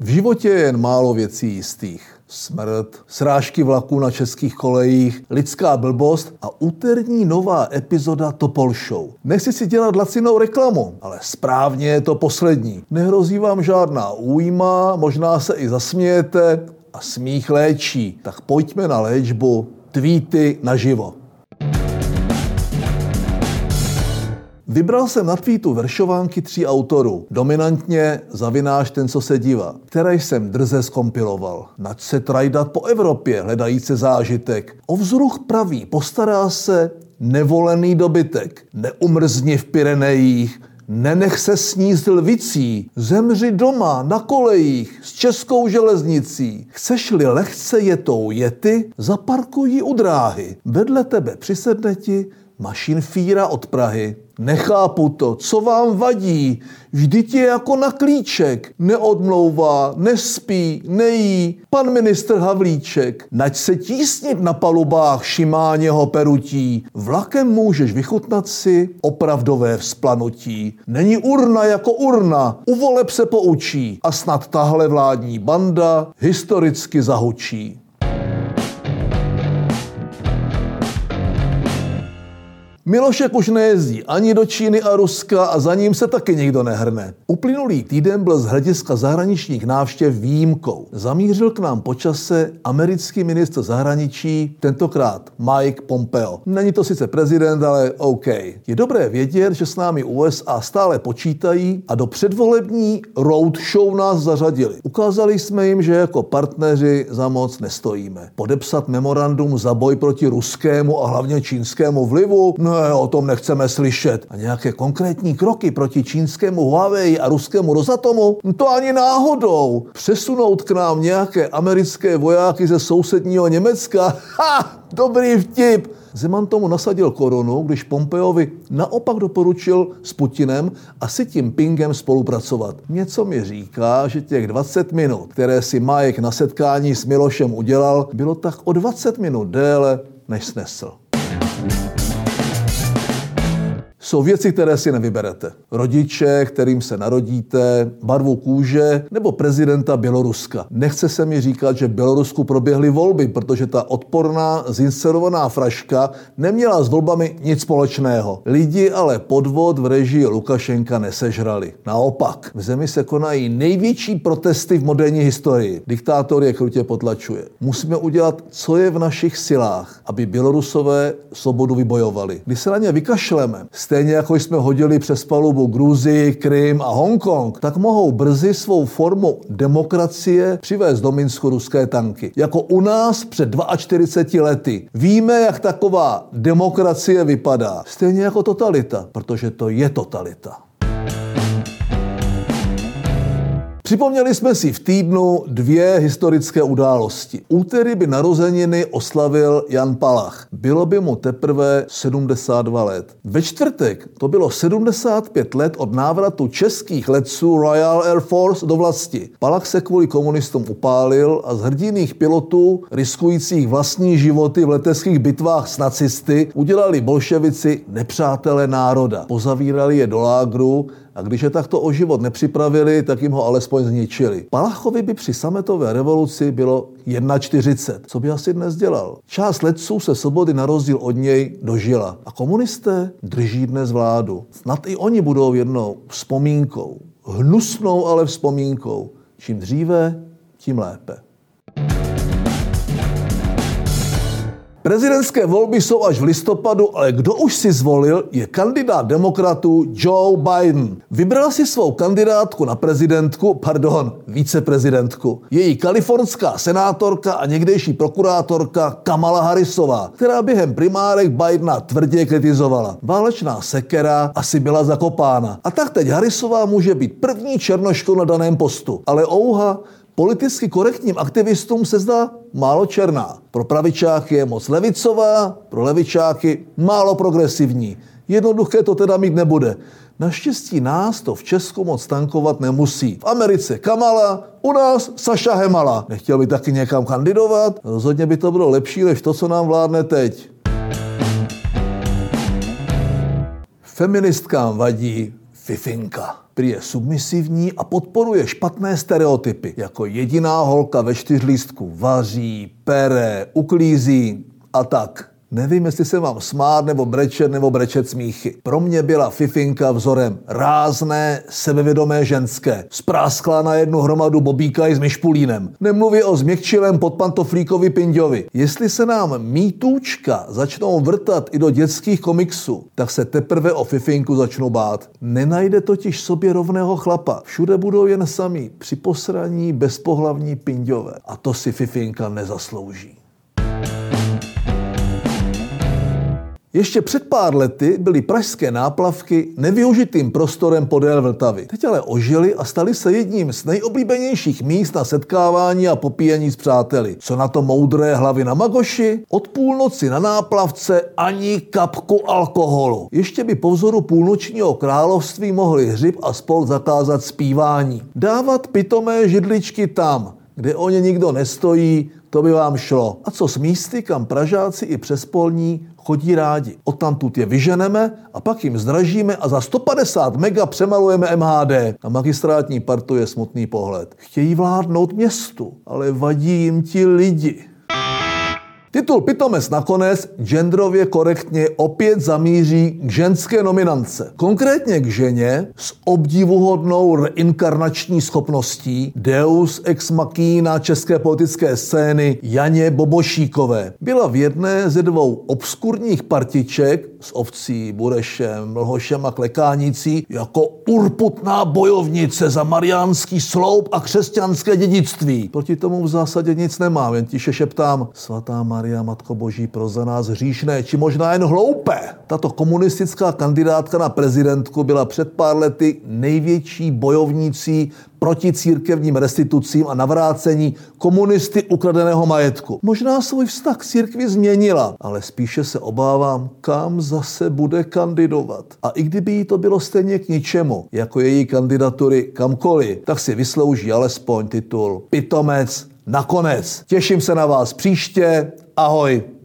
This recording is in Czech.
V životě je jen málo věcí jistých. Smrt, srážky vlaků na českých kolejích, lidská blbost a úterní nová epizoda Topol Show. Nechci si dělat lacinou reklamu, ale správně je to poslední. Nehrozí vám žádná újma, možná se i zasmějete a smích léčí. Tak pojďme na léčbu. Tweety naživo. Vybral jsem na tweetu veršovánky tří autorů. Dominantně zavináš ten, co se dívá, které jsem drze skompiloval. Nač se trajdat po Evropě, hledající zážitek. O vzruch praví, postará se nevolený dobytek. Neumrzni v Pyrenejích, Nenech se sníst lvicí, zemři doma, na kolejích, s českou železnicí. Chceš-li lehce jetou jety, zaparkuj u dráhy. Vedle tebe přisedne ti mašin fíra od Prahy. Nechápu to, co vám vadí. Vždyť je jako na klíček. Neodmlouvá, nespí, nejí. Pan ministr Havlíček. Nať se tísnit na palubách šimáněho perutí. Vlakem můžeš vychutnat si opravdové vzplanutí. Není urna jako urna. U voleb se poučí. A snad tahle vládní banda historicky zahučí. Milošek už nejezdí ani do Číny a Ruska a za ním se taky nikdo nehrne. Uplynulý týden byl z hlediska zahraničních návštěv výjimkou. Zamířil k nám počase americký ministr zahraničí, tentokrát Mike Pompeo. Není to sice prezident, ale OK. Je dobré vědět, že s námi USA stále počítají a do předvolební roadshow nás zařadili. Ukázali jsme jim, že jako partneři za moc nestojíme. Podepsat memorandum za boj proti ruskému a hlavně čínskému vlivu? No ne, o tom nechceme slyšet. A nějaké konkrétní kroky proti čínskému Huawei a ruskému Rosatomu? To ani náhodou. Přesunout k nám nějaké americké vojáky ze sousedního Německa? Ha! Dobrý vtip. Zeman tomu nasadil korunu, když Pompeovi naopak doporučil s Putinem a si tím Pingem spolupracovat. Něco mi říká, že těch 20 minut, které si Majek na setkání s Milošem udělal, bylo tak o 20 minut déle, než snesl. Jsou věci, které si nevyberete. Rodiče, kterým se narodíte, barvu kůže nebo prezidenta Běloruska. Nechce se mi říkat, že v Bělorusku proběhly volby, protože ta odporná, zinscenovaná fraška neměla s volbami nic společného. Lidi ale podvod v režii Lukašenka nesežrali. Naopak, v zemi se konají největší protesty v moderní historii. Diktátor je krutě potlačuje. Musíme udělat, co je v našich silách, aby Bělorusové svobodu vybojovali. Když se na ně vykašleme, Stejně jako jsme hodili přes palubu Gruzii, Krym a Hongkong, tak mohou brzy svou formu demokracie přivést do Minsku ruské tanky. Jako u nás před 42 lety. Víme, jak taková demokracie vypadá. Stejně jako totalita, protože to je totalita. Připomněli jsme si v týdnu dvě historické události. Úterý by narozeniny oslavil Jan Palach. Bylo by mu teprve 72 let. Ve čtvrtek to bylo 75 let od návratu českých letců Royal Air Force do vlasti. Palach se kvůli komunistům upálil a z hrdinných pilotů, riskujících vlastní životy v leteckých bitvách s nacisty, udělali bolševici nepřátelé národa. Pozavírali je do lágru a když je takto o život nepřipravili, tak jim ho alespoň zničili. Palachovi by při sametové revoluci bylo 1,40. Co by asi dnes dělal? Část letců se svobody na rozdíl od něj dožila. A komunisté drží dnes vládu. Snad i oni budou jednou vzpomínkou. Hnusnou, ale vzpomínkou. Čím dříve, tím lépe. Prezidentské volby jsou až v listopadu, ale kdo už si zvolil, je kandidát demokratů Joe Biden. Vybral si svou kandidátku na prezidentku, pardon, viceprezidentku. Její kalifornská senátorka a někdejší prokurátorka Kamala Harrisová, která během primárek Bidena tvrdě kritizovala. Válečná sekera asi byla zakopána. A tak teď Harrisová může být první černoškou na daném postu. Ale ouha, politicky korektním aktivistům se zdá málo černá. Pro pravičáky je moc levicová, pro levičáky málo progresivní. Jednoduché to teda mít nebude. Naštěstí nás to v Česku moc tankovat nemusí. V Americe Kamala, u nás Saša Hemala. Nechtěl by taky někam kandidovat? Rozhodně by to bylo lepší než to, co nám vládne teď. Feministkám vadí fifinka. Prý je submisivní a podporuje špatné stereotypy, jako jediná holka ve čtyřlístku vaří, pere, uklízí a tak. Nevím, jestli se vám smát nebo brečet nebo brečet smíchy. Pro mě byla Fifinka vzorem rázné, sebevědomé ženské. Spráskla na jednu hromadu bobíka i s myšpulínem. Nemluvě o změkčilém podpantoflíkovi Pinďovi. Jestli se nám mítůčka začnou vrtat i do dětských komiksů, tak se teprve o Fifinku začnou bát. Nenajde totiž sobě rovného chlapa. Všude budou jen sami při posraní bezpohlavní Pinďové. A to si Fifinka nezaslouží. Ještě před pár lety byly pražské náplavky nevyužitým prostorem podél Vltavy. Teď ale ožili a stali se jedním z nejoblíbenějších míst na setkávání a popíjení s přáteli. Co na to moudré hlavy na Magoši? Od půlnoci na náplavce ani kapku alkoholu. Ještě by po vzoru půlnočního království mohli hřib a spol zakázat zpívání. Dávat pitomé židličky tam, kde o ně nikdo nestojí, to by vám šlo. A co s místy, kam Pražáci i přespolní chodí rádi. Odtamtud je vyženeme a pak jim zdražíme a za 150 mega přemalujeme MHD. Na magistrátní partu je smutný pohled. Chtějí vládnout městu, ale vadí jim ti lidi. Titul Pitomec nakonec genderově korektně opět zamíří k ženské nominance. Konkrétně k ženě s obdivuhodnou reinkarnační schopností Deus ex machina české politické scény Janě Bobošíkové. Byla v jedné ze dvou obskurních partiček s ovcí Burešem, Mlhošem a Klekánicí jako urputná bojovnice za mariánský sloup a křesťanské dědictví. Proti tomu v zásadě nic nemám, jen tiše šeptám, svatá Maria, Matko Boží, pro za nás hříšné, či možná jen hloupé. Tato komunistická kandidátka na prezidentku byla před pár lety největší bojovnící proti církevním restitucím a navrácení komunisty ukradeného majetku. Možná svůj vztah k církvi změnila, ale spíše se obávám, kam zase bude kandidovat. A i kdyby jí to bylo stejně k ničemu, jako její kandidatury kamkoliv, tak si vyslouží alespoň titul Pitomec nakonec. Těším se na vás příště. Ahoj.